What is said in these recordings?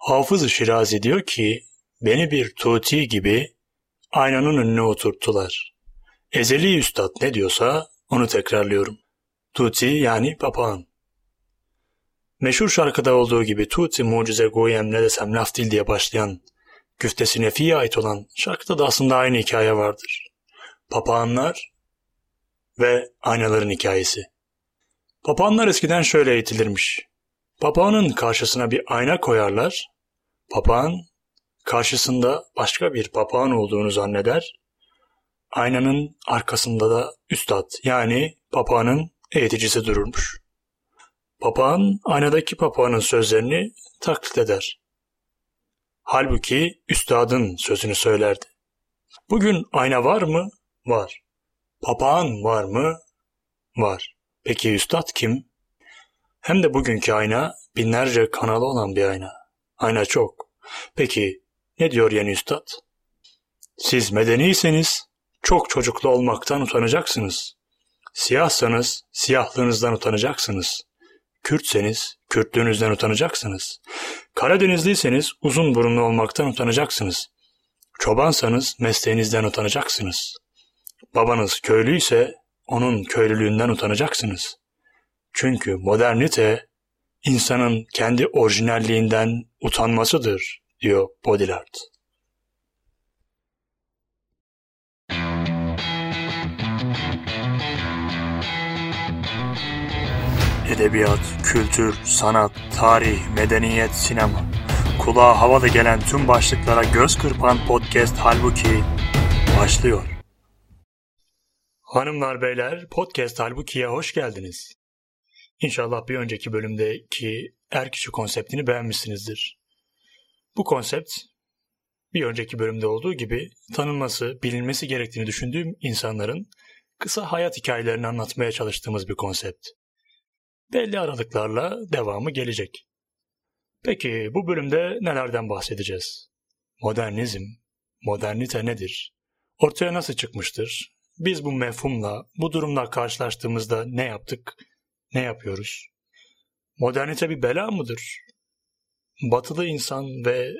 Hafız-ı Şirazi diyor ki, beni bir tuti gibi aynanın önüne oturttular. Ezeli üstad ne diyorsa onu tekrarlıyorum. Tuti yani papağan. Meşhur şarkıda olduğu gibi Tuti mucize goyem ne desem laf değil diye başlayan güftesi nefiye ait olan şarkıda da aslında aynı hikaye vardır. Papağanlar ve aynaların hikayesi. Papağanlar eskiden şöyle eğitilirmiş. Papağanın karşısına bir ayna koyarlar. Papağan karşısında başka bir papağan olduğunu zanneder. Aynanın arkasında da üstad yani papağanın eğiticisi dururmuş. Papağan aynadaki papağanın sözlerini taklit eder. Halbuki üstadın sözünü söylerdi. Bugün ayna var mı? Var. Papağan var mı? Var. Peki üstad kim? Hem de bugünkü ayna binlerce kanalı olan bir ayna. Ayna çok. Peki ne diyor yeni üstad? Siz medeniyseniz çok çocuklu olmaktan utanacaksınız. Siyahsanız siyahlığınızdan utanacaksınız. Kürtseniz Kürtlüğünüzden utanacaksınız. Karadenizliyseniz uzun burunlu olmaktan utanacaksınız. Çobansanız mesleğinizden utanacaksınız. Babanız köylüyse onun köylülüğünden utanacaksınız. Çünkü modernite insanın kendi orijinalliğinden utanmasıdır, diyor Baudelaire. Edebiyat, kültür, sanat, tarih, medeniyet, sinema. Kulağa havalı gelen tüm başlıklara göz kırpan podcast halbuki başlıyor. Hanımlar beyler podcast halbukiye hoş geldiniz. İnşallah bir önceki bölümdeki er kişi konseptini beğenmişsinizdir. Bu konsept bir önceki bölümde olduğu gibi tanınması, bilinmesi gerektiğini düşündüğüm insanların kısa hayat hikayelerini anlatmaya çalıştığımız bir konsept belli aralıklarla devamı gelecek. Peki bu bölümde nelerden bahsedeceğiz? Modernizm, modernite nedir? Ortaya nasıl çıkmıştır? Biz bu mefhumla, bu durumla karşılaştığımızda ne yaptık, ne yapıyoruz? Modernite bir bela mıdır? Batılı insan ve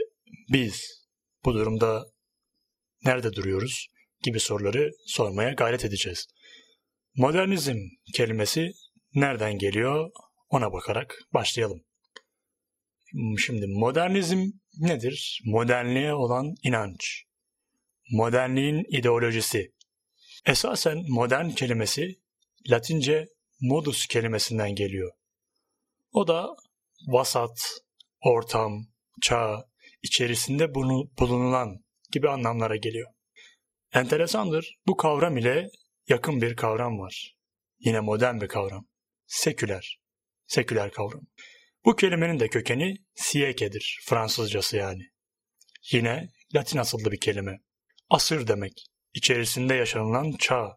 biz bu durumda nerede duruyoruz gibi soruları sormaya gayret edeceğiz. Modernizm kelimesi nereden geliyor ona bakarak başlayalım. Şimdi modernizm nedir? Modernliğe olan inanç. Modernliğin ideolojisi. Esasen modern kelimesi Latince modus kelimesinden geliyor. O da vasat, ortam, çağ, içerisinde bulunulan gibi anlamlara geliyor. Enteresandır, bu kavram ile yakın bir kavram var. Yine modern bir kavram seküler. Seküler kavram. Bu kelimenin de kökeni sieke'dir. Fransızcası yani. Yine Latin asıllı bir kelime. Asır demek. İçerisinde yaşanılan çağ.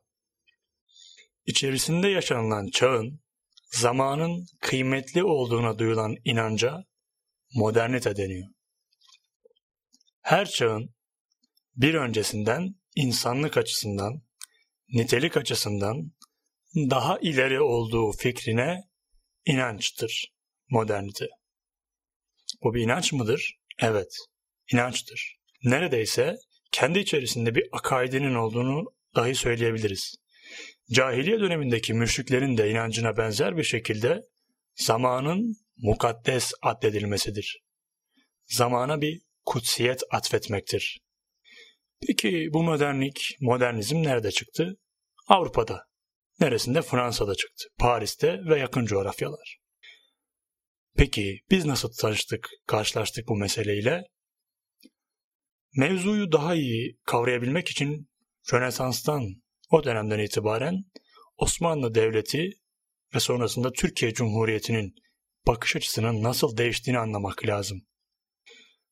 İçerisinde yaşanılan çağın zamanın kıymetli olduğuna duyulan inanca modernite deniyor. Her çağın bir öncesinden insanlık açısından, nitelik açısından daha ileri olduğu fikrine inançtır modernite. Bu bir inanç mıdır? Evet, inançtır. Neredeyse kendi içerisinde bir akaidinin olduğunu dahi söyleyebiliriz. Cahiliye dönemindeki müşriklerin de inancına benzer bir şekilde zamanın mukaddes addedilmesidir. Zamana bir kutsiyet atfetmektir. Peki bu modernlik, modernizm nerede çıktı? Avrupa'da. Neresinde? Fransa'da çıktı. Paris'te ve yakın coğrafyalar. Peki biz nasıl tanıştık, karşılaştık bu meseleyle? Mevzuyu daha iyi kavrayabilmek için Rönesans'tan o dönemden itibaren Osmanlı Devleti ve sonrasında Türkiye Cumhuriyeti'nin bakış açısının nasıl değiştiğini anlamak lazım.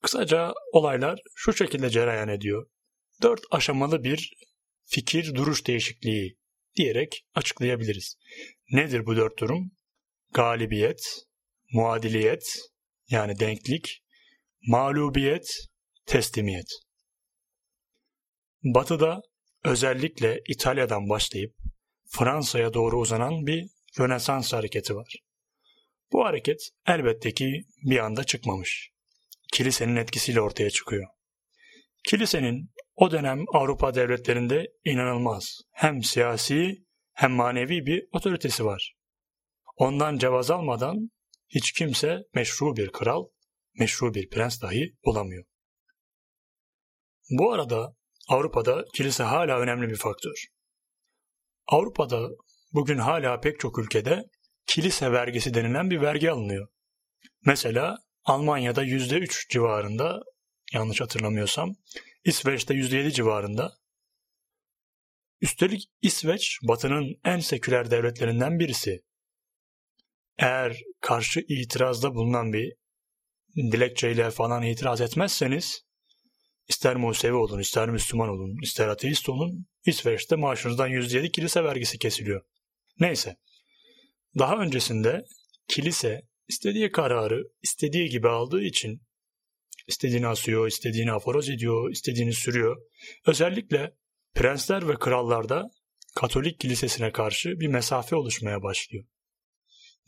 Kısaca olaylar şu şekilde cereyan ediyor. Dört aşamalı bir fikir duruş değişikliği diyerek açıklayabiliriz. Nedir bu dört durum? Galibiyet, muadiliyet yani denklik, mağlubiyet, teslimiyet. Batı'da özellikle İtalya'dan başlayıp Fransa'ya doğru uzanan bir Rönesans hareketi var. Bu hareket elbette ki bir anda çıkmamış. kilisenin etkisiyle ortaya çıkıyor. Kilisenin o dönem Avrupa devletlerinde inanılmaz hem siyasi hem manevi bir otoritesi var. Ondan cevaz almadan hiç kimse meşru bir kral, meşru bir prens dahi olamıyor. Bu arada Avrupa'da kilise hala önemli bir faktör. Avrupa'da bugün hala pek çok ülkede kilise vergisi denilen bir vergi alınıyor. Mesela Almanya'da %3 civarında yanlış hatırlamıyorsam, İsveç'te %7 civarında. Üstelik İsveç batının en seküler devletlerinden birisi. Eğer karşı itirazda bulunan bir dilekçeyle falan itiraz etmezseniz ister Musevi olun, ister Müslüman olun, ister ateist olun İsveç'te maaşınızdan %7 kilise vergisi kesiliyor. Neyse. Daha öncesinde kilise istediği kararı istediği gibi aldığı için istediğini asıyor, istediğini aforoz ediyor, istediğini sürüyor. Özellikle prensler ve krallarda Katolik kilisesine karşı bir mesafe oluşmaya başlıyor.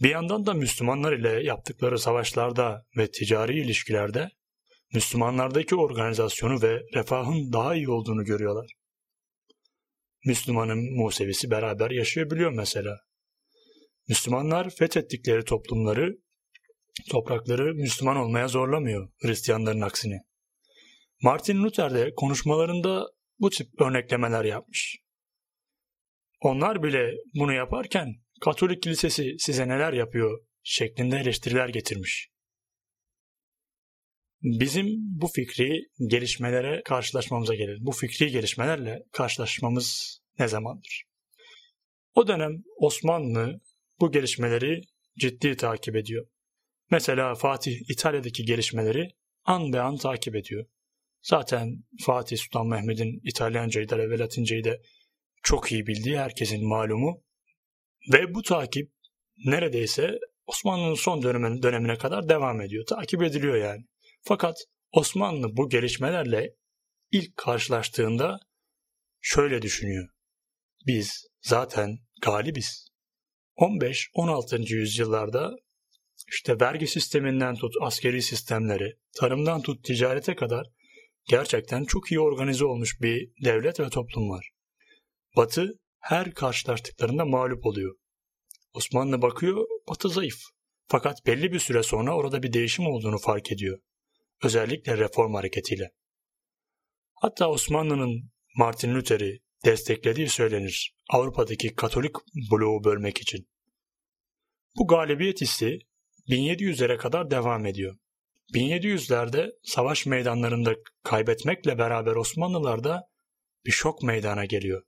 Bir yandan da Müslümanlar ile yaptıkları savaşlarda ve ticari ilişkilerde Müslümanlardaki organizasyonu ve refahın daha iyi olduğunu görüyorlar. Müslümanın Musevisi beraber yaşayabiliyor mesela. Müslümanlar fethettikleri toplumları, toprakları Müslüman olmaya zorlamıyor Hristiyanların aksine. Martin Luther de konuşmalarında bu tip örneklemeler yapmış. Onlar bile bunu yaparken Katolik Kilisesi size neler yapıyor şeklinde eleştiriler getirmiş. Bizim bu fikri gelişmelere karşılaşmamıza gelir. Bu fikri gelişmelerle karşılaşmamız ne zamandır? O dönem Osmanlı bu gelişmeleri ciddi takip ediyor. Mesela Fatih İtalya'daki gelişmeleri an be an takip ediyor. Zaten Fatih Sultan Mehmet'in İtalyancayı da ve Latincayı da çok iyi bildiği herkesin malumu. Ve bu takip neredeyse Osmanlı'nın son dönemine, dönemine kadar devam ediyor. Takip ediliyor yani. Fakat Osmanlı bu gelişmelerle ilk karşılaştığında şöyle düşünüyor. Biz zaten galibiz. 15-16. yüzyıllarda işte vergi sisteminden tut askeri sistemleri, tarımdan tut ticarete kadar gerçekten çok iyi organize olmuş bir devlet ve toplum var. Batı her karşılaştıklarında mağlup oluyor. Osmanlı bakıyor, Batı zayıf. Fakat belli bir süre sonra orada bir değişim olduğunu fark ediyor. Özellikle reform hareketiyle. Hatta Osmanlı'nın Martin Luther'i desteklediği söylenir Avrupa'daki Katolik bloğu bölmek için. Bu galibiyet hissi 1700'lere kadar devam ediyor. 1700'lerde savaş meydanlarında kaybetmekle beraber Osmanlılarda bir şok meydana geliyor.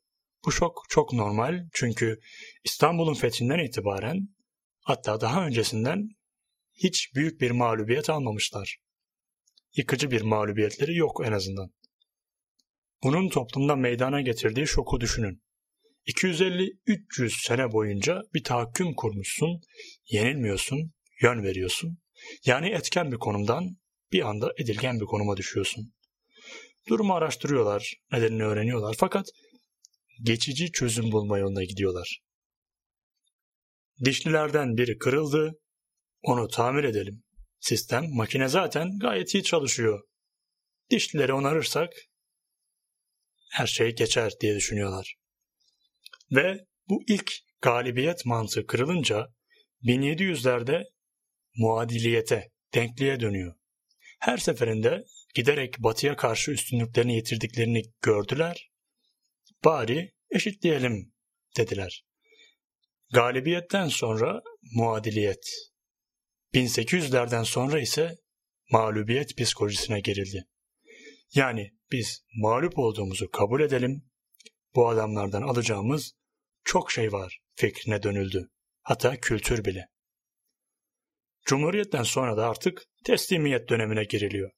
Bu şok çok normal çünkü İstanbul'un fethinden itibaren hatta daha öncesinden hiç büyük bir mağlubiyet almamışlar. Yıkıcı bir mağlubiyetleri yok en azından. Bunun toplumda meydana getirdiği şoku düşünün. 250-300 sene boyunca bir tahakküm kurmuşsun, yenilmiyorsun, yön veriyorsun. Yani etken bir konumdan bir anda edilgen bir konuma düşüyorsun. Durumu araştırıyorlar, nedenini öğreniyorlar fakat geçici çözüm bulma yoluna gidiyorlar. Dişlilerden biri kırıldı, onu tamir edelim. Sistem, makine zaten gayet iyi çalışıyor. Dişlileri onarırsak her şey geçer diye düşünüyorlar. Ve bu ilk galibiyet mantığı kırılınca 1700'lerde muadiliyete, denkliğe dönüyor. Her seferinde giderek batıya karşı üstünlüklerini yitirdiklerini gördüler. Bari eşitleyelim dediler. Galibiyetten sonra muadiliyet. 1800'lerden sonra ise mağlubiyet psikolojisine girildi. Yani biz mağlup olduğumuzu kabul edelim, bu adamlardan alacağımız çok şey var fikrine dönüldü. Hatta kültür bile. Cumhuriyetten sonra da artık teslimiyet dönemine giriliyor.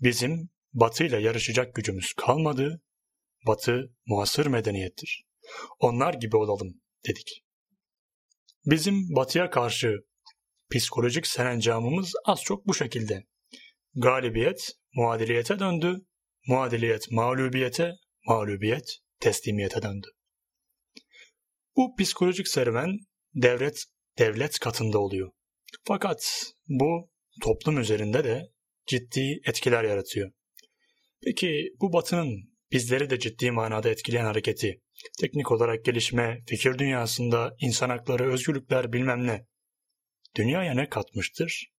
Bizim Batı ile yarışacak gücümüz kalmadı. Batı muasır medeniyettir. Onlar gibi olalım dedik. Bizim Batı'ya karşı psikolojik serencamımız az çok bu şekilde. Galibiyet muadiliyete döndü, muadiliyet mağlubiyete, mağlubiyet teslimiyete döndü. Bu psikolojik serüven devlet devlet katında oluyor. Fakat bu toplum üzerinde de ciddi etkiler yaratıyor. Peki bu batının bizleri de ciddi manada etkileyen hareketi, teknik olarak gelişme, fikir dünyasında insan hakları, özgürlükler bilmem ne, dünyaya ne katmıştır?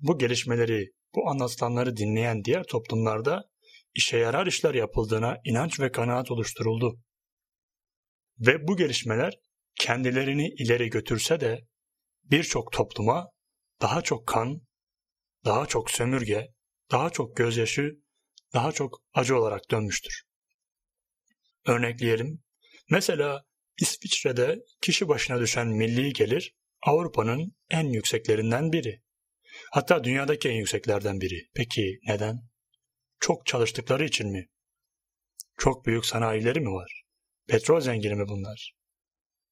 Bu gelişmeleri, bu anlatılanları dinleyen diğer toplumlarda işe yarar işler yapıldığına inanç ve kanaat oluşturuldu. Ve bu gelişmeler kendilerini ileri götürse de birçok topluma daha çok kan, daha çok sömürge, daha çok gözyaşı, daha çok acı olarak dönmüştür. Örnekleyelim. Mesela İsviçre'de kişi başına düşen milli gelir Avrupa'nın en yükseklerinden biri. Hatta dünyadaki en yükseklerden biri. Peki neden? Çok çalıştıkları için mi? Çok büyük sanayileri mi var? Petrol zengini mi bunlar?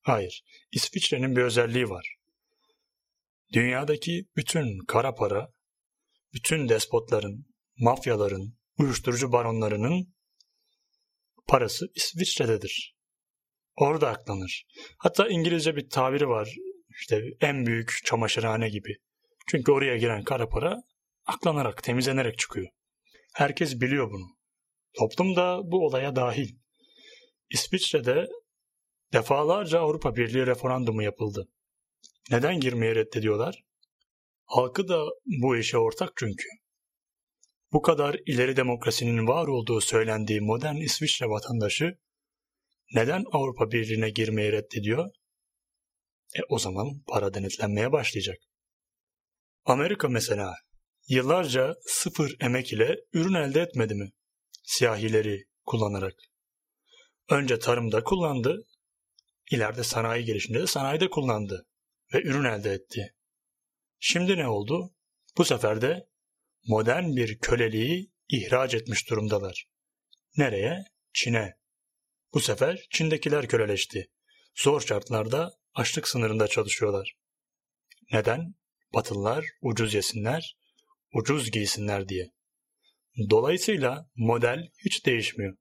Hayır. İsviçre'nin bir özelliği var. Dünyadaki bütün kara para, bütün despotların, mafyaların, uyuşturucu baronlarının parası İsviçre'dedir. Orada aklanır. Hatta İngilizce bir tabiri var. İşte en büyük çamaşırhane gibi. Çünkü oraya giren kara para aklanarak, temizlenerek çıkıyor. Herkes biliyor bunu. Toplum da bu olaya dahil. İsviçre'de defalarca Avrupa Birliği referandumu yapıldı. Neden girmeyi reddediyorlar? Halkı da bu işe ortak çünkü. Bu kadar ileri demokrasinin var olduğu söylendiği modern İsviçre vatandaşı neden Avrupa Birliği'ne girmeyi reddediyor? E o zaman para denetlenmeye başlayacak. Amerika mesela yıllarca sıfır emek ile ürün elde etmedi mi? Siyahileri kullanarak. Önce tarımda kullandı, ileride sanayi gelişinde de sanayide kullandı ve ürün elde etti. Şimdi ne oldu? Bu sefer de modern bir köleliği ihraç etmiş durumdalar. Nereye? Çin'e. Bu sefer Çin'dekiler köleleşti. Zor şartlarda açlık sınırında çalışıyorlar. Neden? Batılılar ucuz yesinler, ucuz giysinler diye. Dolayısıyla model hiç değişmiyor.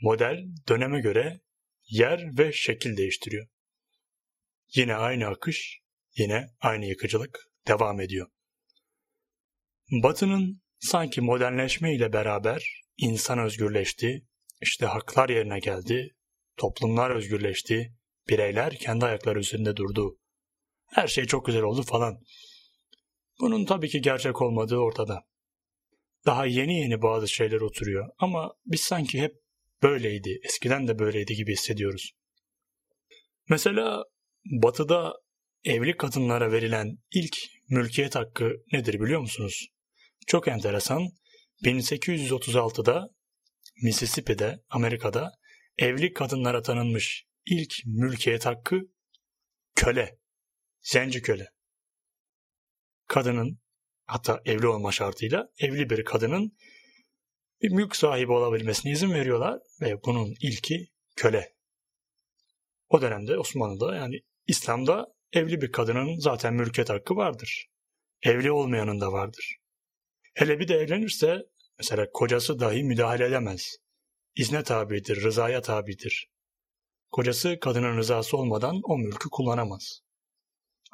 Model döneme göre yer ve şekil değiştiriyor. Yine aynı akış, yine aynı yıkıcılık devam ediyor. Batı'nın sanki modernleşme ile beraber insan özgürleşti, işte haklar yerine geldi, toplumlar özgürleşti, bireyler kendi ayakları üzerinde durdu. Her şey çok güzel oldu falan. Bunun tabii ki gerçek olmadığı ortada. Daha yeni yeni bazı şeyler oturuyor ama biz sanki hep böyleydi, eskiden de böyleydi gibi hissediyoruz. Mesela Batı'da evli kadınlara verilen ilk mülkiyet hakkı nedir biliyor musunuz? Çok enteresan. 1836'da Mississippi'de, Amerika'da evli kadınlara tanınmış ilk mülkiyet hakkı köle, zenci köle. Kadının hatta evli olma şartıyla evli bir kadının bir mülk sahibi olabilmesine izin veriyorlar ve bunun ilki köle. O dönemde Osmanlı'da yani İslam'da evli bir kadının zaten mülkiyet hakkı vardır. Evli olmayanın da vardır. Hele bir de evlenirse mesela kocası dahi müdahale edemez. İzne tabidir, rızaya tabidir. Kocası kadının rızası olmadan o mülkü kullanamaz.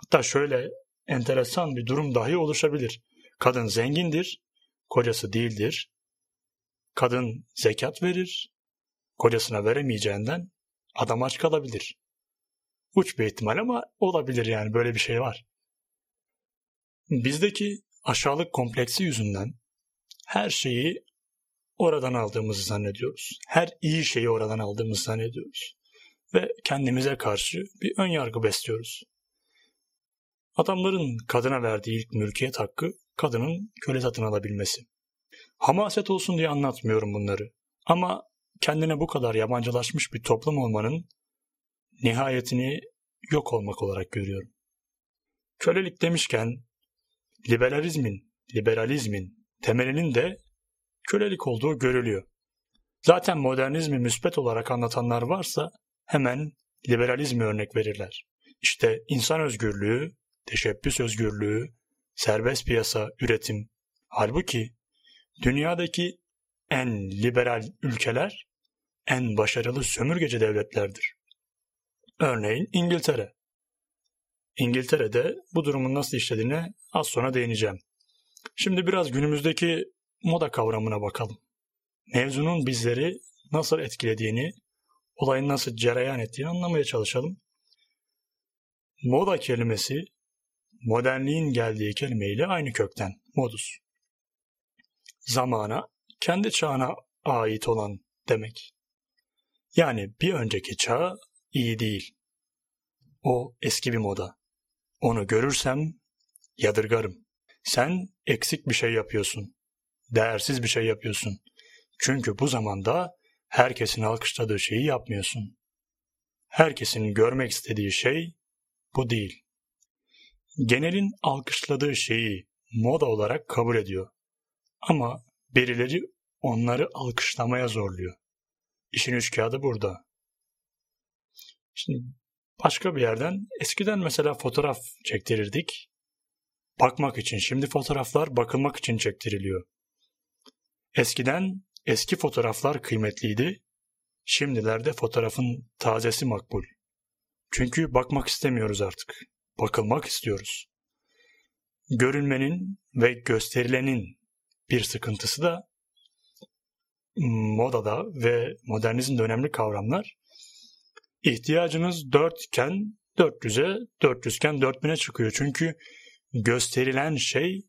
Hatta şöyle enteresan bir durum dahi oluşabilir. Kadın zengindir, kocası değildir. Kadın zekat verir, kocasına veremeyeceğinden adam aç kalabilir. Uç bir ihtimal ama olabilir yani böyle bir şey var. Bizdeki aşağılık kompleksi yüzünden her şeyi oradan aldığımızı zannediyoruz. Her iyi şeyi oradan aldığımızı zannediyoruz. Ve kendimize karşı bir ön yargı besliyoruz. Adamların kadına verdiği ilk mülkiyet hakkı kadının köle satın alabilmesi. Hamaset olsun diye anlatmıyorum bunları. Ama kendine bu kadar yabancılaşmış bir toplum olmanın nihayetini yok olmak olarak görüyorum. Kölelik demişken liberalizmin, liberalizmin temelinin de kölelik olduğu görülüyor. Zaten modernizmi müspet olarak anlatanlar varsa hemen liberalizmi örnek verirler. İşte insan özgürlüğü, teşebbüs özgürlüğü, serbest piyasa, üretim. Halbuki dünyadaki en liberal ülkeler en başarılı sömürgeci devletlerdir. Örneğin İngiltere. İngiltere'de bu durumun nasıl işlediğine az sonra değineceğim. Şimdi biraz günümüzdeki moda kavramına bakalım. Mevzunun bizleri nasıl etkilediğini, olayın nasıl cereyan ettiğini anlamaya çalışalım. Moda kelimesi modernliğin geldiği kelimeyle aynı kökten, modus. Zamana, kendi çağına ait olan demek. Yani bir önceki çağ iyi değil. O eski bir moda. Onu görürsem yadırgarım. Sen eksik bir şey yapıyorsun. Değersiz bir şey yapıyorsun. Çünkü bu zamanda herkesin alkışladığı şeyi yapmıyorsun. Herkesin görmek istediği şey bu değil. Genelin alkışladığı şeyi moda olarak kabul ediyor. Ama birileri onları alkışlamaya zorluyor. İşin üç kağıdı burada. Şimdi başka bir yerden eskiden mesela fotoğraf çektirirdik. Bakmak için. Şimdi fotoğraflar bakılmak için çektiriliyor. Eskiden eski fotoğraflar kıymetliydi. Şimdilerde fotoğrafın tazesi makbul. Çünkü bakmak istemiyoruz artık. Bakılmak istiyoruz. Görünmenin ve gösterilenin bir sıkıntısı da modada ve modernizmde önemli kavramlar. İhtiyacınız 4 iken 400'e, 400 iken 4000'e çıkıyor. Çünkü gösterilen şey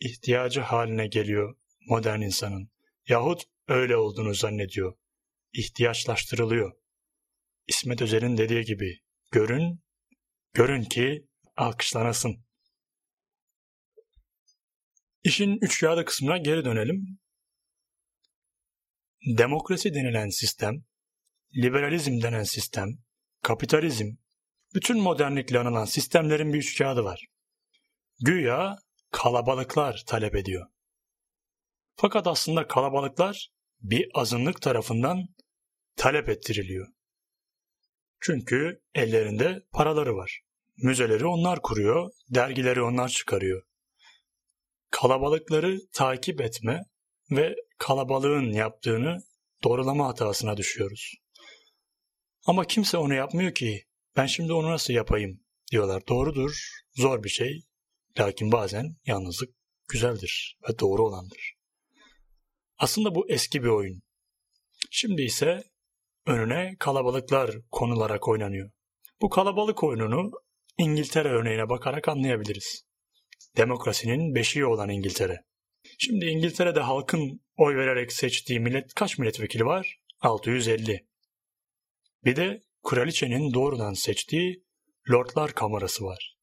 ihtiyacı haline geliyor modern insanın. Yahut öyle olduğunu zannediyor. İhtiyaçlaştırılıyor. İsmet Özel'in dediği gibi görün, görün ki alkışlanasın. İşin üç kağıdı kısmına geri dönelim. Demokrasi denilen sistem, liberalizm denen sistem, kapitalizm, bütün modernlikle anılan sistemlerin bir üç kağıdı var. Güya kalabalıklar talep ediyor. Fakat aslında kalabalıklar bir azınlık tarafından talep ettiriliyor. Çünkü ellerinde paraları var. Müzeleri onlar kuruyor, dergileri onlar çıkarıyor. Kalabalıkları takip etme ve kalabalığın yaptığını doğrulama hatasına düşüyoruz. Ama kimse onu yapmıyor ki. Ben şimdi onu nasıl yapayım diyorlar. Doğrudur, zor bir şey. Lakin bazen yalnızlık güzeldir ve doğru olandır. Aslında bu eski bir oyun. Şimdi ise önüne kalabalıklar konularak oynanıyor. Bu kalabalık oyununu İngiltere örneğine bakarak anlayabiliriz. Demokrasinin beşiği olan İngiltere. Şimdi İngiltere'de halkın oy vererek seçtiği millet kaç milletvekili var? 650. Bir de kraliçenin doğrudan seçtiği Lordlar Kamerası var.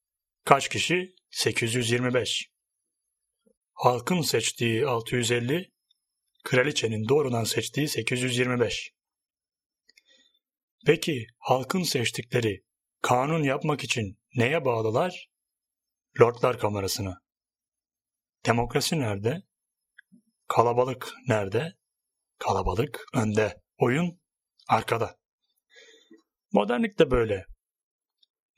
Kaç kişi? 825. Halkın seçtiği 650, kraliçenin doğrudan seçtiği 825. Peki halkın seçtikleri kanun yapmak için neye bağlılar? Lordlar Kamerası'na. Demokrasi nerede? Kalabalık nerede? Kalabalık önde, oyun arkada. Modernlik de böyle.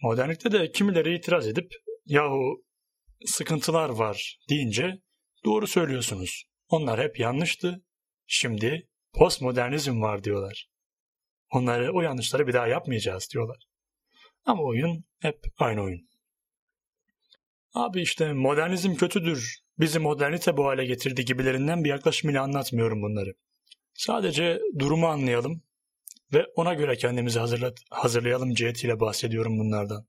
Modernlikte de kimileri itiraz edip yahu sıkıntılar var deyince doğru söylüyorsunuz. Onlar hep yanlıştı. Şimdi postmodernizm var diyorlar. Onları o yanlışları bir daha yapmayacağız diyorlar. Ama oyun hep aynı oyun. Abi işte modernizm kötüdür, bizi modernite bu hale getirdi gibilerinden bir yaklaşım ile anlatmıyorum bunları. Sadece durumu anlayalım ve ona göre kendimizi hazırla hazırlayalım cihetiyle bahsediyorum bunlardan.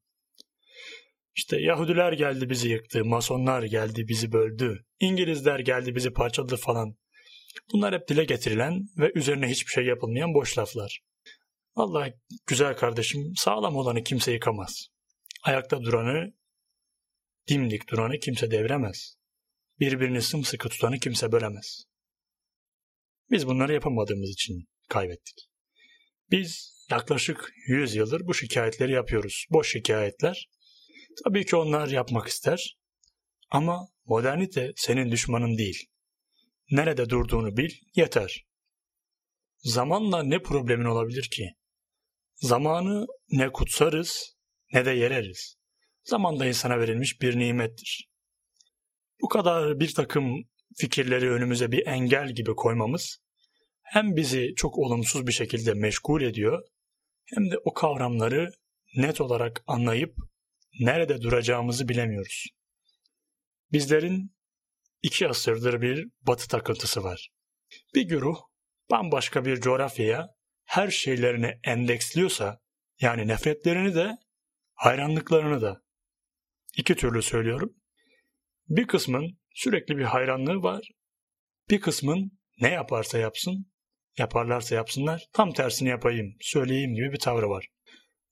İşte Yahudiler geldi bizi yıktı, Masonlar geldi bizi böldü, İngilizler geldi bizi parçaladı falan. Bunlar hep dile getirilen ve üzerine hiçbir şey yapılmayan boş laflar. Vallahi güzel kardeşim sağlam olanı kimse yıkamaz. Ayakta duranı, dimdik duranı kimse devremez. Birbirini sımsıkı tutanı kimse bölemez. Biz bunları yapamadığımız için kaybettik. Biz yaklaşık 100 yıldır bu şikayetleri yapıyoruz. Boş şikayetler. Tabii ki onlar yapmak ister. Ama modernite senin düşmanın değil. Nerede durduğunu bil yeter. Zamanla ne problemin olabilir ki? Zamanı ne kutsarız ne de yereriz. Zaman da insana verilmiş bir nimettir. Bu kadar bir takım fikirleri önümüze bir engel gibi koymamız hem bizi çok olumsuz bir şekilde meşgul ediyor hem de o kavramları net olarak anlayıp nerede duracağımızı bilemiyoruz. Bizlerin iki asırdır bir batı takıntısı var. Bir güruh bambaşka bir coğrafyaya her şeylerini endeksliyorsa yani nefretlerini de hayranlıklarını da iki türlü söylüyorum. Bir kısmın sürekli bir hayranlığı var. Bir kısmın ne yaparsa yapsın, yaparlarsa yapsınlar tam tersini yapayım, söyleyeyim gibi bir tavrı var.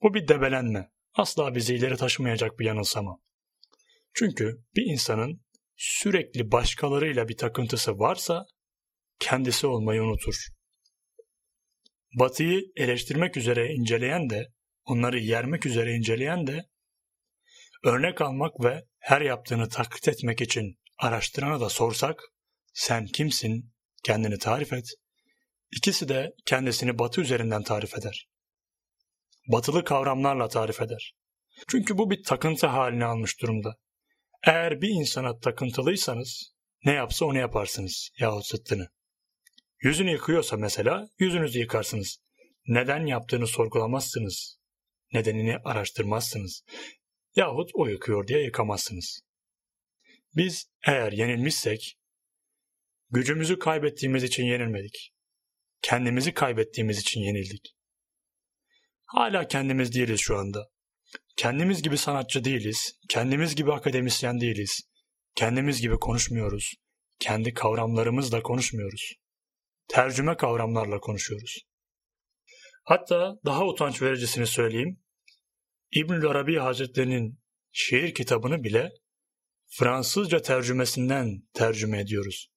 Bu bir debelenme. Asla bizi ileri taşımayacak bir yanılsama. Çünkü bir insanın sürekli başkalarıyla bir takıntısı varsa kendisi olmayı unutur. Batıyı eleştirmek üzere inceleyen de, onları yermek üzere inceleyen de, örnek almak ve her yaptığını taklit etmek için araştırana da sorsak, sen kimsin, kendini tarif et. İkisi de kendisini batı üzerinden tarif eder. Batılı kavramlarla tarif eder. Çünkü bu bir takıntı halini almış durumda. Eğer bir insana takıntılıysanız ne yapsa onu yaparsınız yahut zıttını. Yüzünü yıkıyorsa mesela yüzünüzü yıkarsınız. Neden yaptığını sorgulamazsınız. Nedenini araştırmazsınız. Yahut o yıkıyor diye yıkamazsınız. Biz eğer yenilmişsek gücümüzü kaybettiğimiz için yenilmedik. Kendimizi kaybettiğimiz için yenildik. Hala kendimiz değiliz şu anda. Kendimiz gibi sanatçı değiliz, kendimiz gibi akademisyen değiliz, kendimiz gibi konuşmuyoruz, kendi kavramlarımızla konuşmuyoruz. Tercüme kavramlarla konuşuyoruz. Hatta daha utanç vericisini söyleyeyim. İbnül Arabi Hazretleri'nin şiir kitabını bile Fransızca tercümesinden tercüme ediyoruz.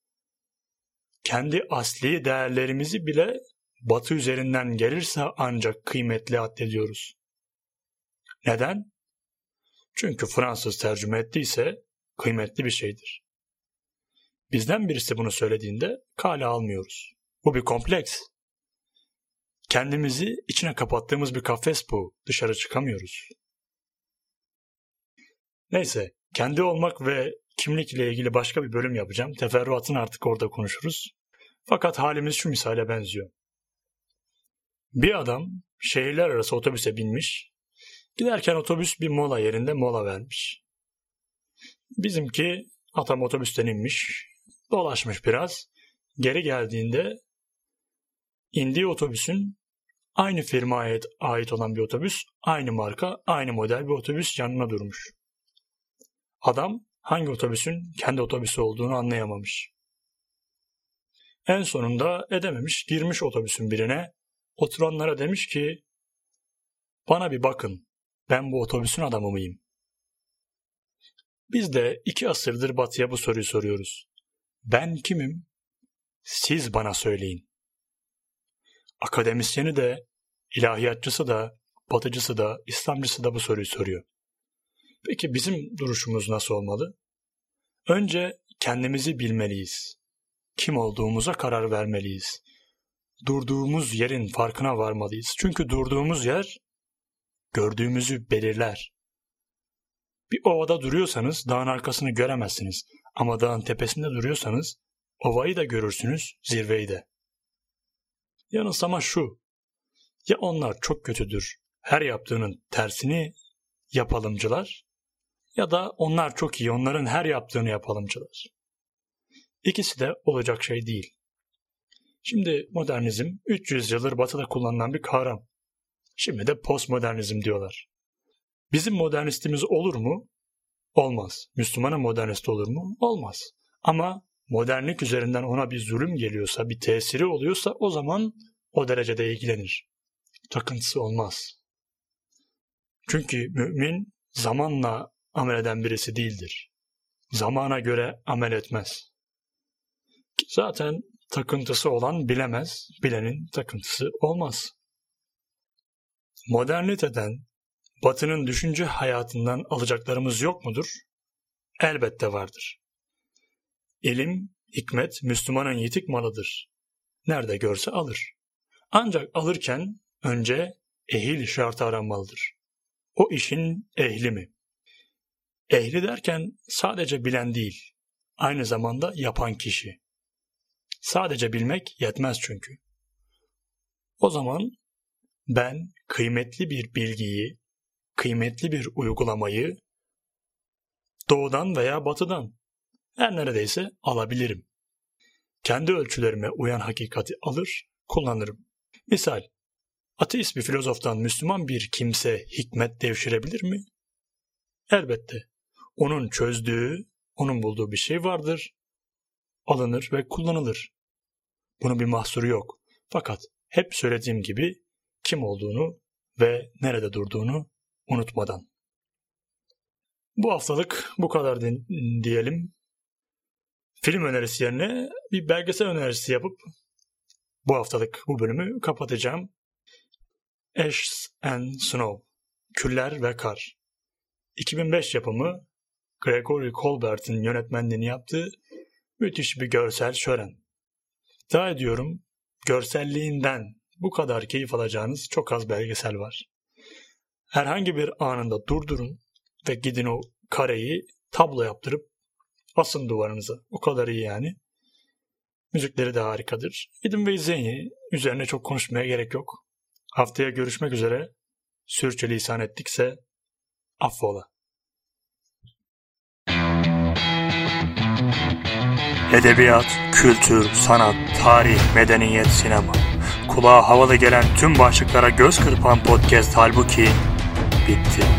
Kendi asli değerlerimizi bile batı üzerinden gelirse ancak kıymetli addediyoruz. Neden? Çünkü Fransız tercüme ettiyse kıymetli bir şeydir. Bizden birisi bunu söylediğinde kale almıyoruz. Bu bir kompleks. Kendimizi içine kapattığımız bir kafes bu. Dışarı çıkamıyoruz. Neyse, kendi olmak ve kimlik ile ilgili başka bir bölüm yapacağım. Teferruatını artık orada konuşuruz. Fakat halimiz şu misale benziyor. Bir adam şehirler arası otobüse binmiş Giderken otobüs bir mola yerinde mola vermiş. Bizimki atam otobüsten inmiş, dolaşmış biraz. Geri geldiğinde indiği otobüsün aynı firmaya ait olan bir otobüs, aynı marka, aynı model bir otobüs yanına durmuş. Adam hangi otobüsün kendi otobüsü olduğunu anlayamamış. En sonunda edememiş, girmiş otobüsün birine, oturanlara demiş ki, bana bir bakın, ben bu otobüsün adamı mıyım? Biz de iki asırdır batıya bu soruyu soruyoruz. Ben kimim? Siz bana söyleyin. Akademisyeni de, ilahiyatçısı da, batıcısı da, İslamcısı da bu soruyu soruyor. Peki bizim duruşumuz nasıl olmalı? Önce kendimizi bilmeliyiz. Kim olduğumuza karar vermeliyiz. Durduğumuz yerin farkına varmalıyız. Çünkü durduğumuz yer gördüğümüzü belirler. Bir ovada duruyorsanız dağın arkasını göremezsiniz ama dağın tepesinde duruyorsanız ovayı da görürsünüz, zirveyi de. Yanılsama şu, ya onlar çok kötüdür, her yaptığının tersini yapalımcılar ya da onlar çok iyi, onların her yaptığını yapalımcılar. İkisi de olacak şey değil. Şimdi modernizm 300 yıldır batıda kullanılan bir kavram. Şimdi de postmodernizm diyorlar. Bizim modernistimiz olur mu? Olmaz. Müslümanın modernist olur mu? Olmaz. Ama modernlik üzerinden ona bir zulüm geliyorsa, bir tesiri oluyorsa o zaman o derecede ilgilenir. Takıntısı olmaz. Çünkü mümin zamanla amel eden birisi değildir. Zamana göre amel etmez. Zaten takıntısı olan bilemez, bilenin takıntısı olmaz moderniteden, batının düşünce hayatından alacaklarımız yok mudur? Elbette vardır. İlim, hikmet Müslümanın yitik malıdır. Nerede görse alır. Ancak alırken önce ehil şartı aranmalıdır. O işin ehli mi? Ehli derken sadece bilen değil, aynı zamanda yapan kişi. Sadece bilmek yetmez çünkü. O zaman ben kıymetli bir bilgiyi, kıymetli bir uygulamayı doğudan veya batıdan Her neredeyse alabilirim. Kendi ölçülerime uyan hakikati alır, kullanırım. Misal, ateist bir filozoftan Müslüman bir kimse hikmet devşirebilir mi? Elbette. Onun çözdüğü, onun bulduğu bir şey vardır. Alınır ve kullanılır. Bunun bir mahsuru yok. Fakat hep söylediğim gibi kim olduğunu ve nerede durduğunu unutmadan. Bu haftalık bu kadar diyelim. Film önerisi yerine bir belgesel önerisi yapıp bu haftalık bu bölümü kapatacağım. Ash and Snow, Küller ve Kar. 2005 yapımı Gregory Colbert'in yönetmenliğini yaptığı müthiş bir görsel şölen. İddia ediyorum görselliğinden bu kadar keyif alacağınız çok az belgesel var. Herhangi bir anında durdurun ve gidin o kareyi tablo yaptırıp asın duvarınıza. O kadar iyi yani. Müzikleri de harikadır. Gidin ve izleyin. Üzerine çok konuşmaya gerek yok. Haftaya görüşmek üzere. Sürçülisan ettikse affola. Edebiyat, kültür, sanat, tarih, medeniyet, sinema. Kulağa havalı gelen tüm başlıklara göz kırpan podcast halbuki bitti.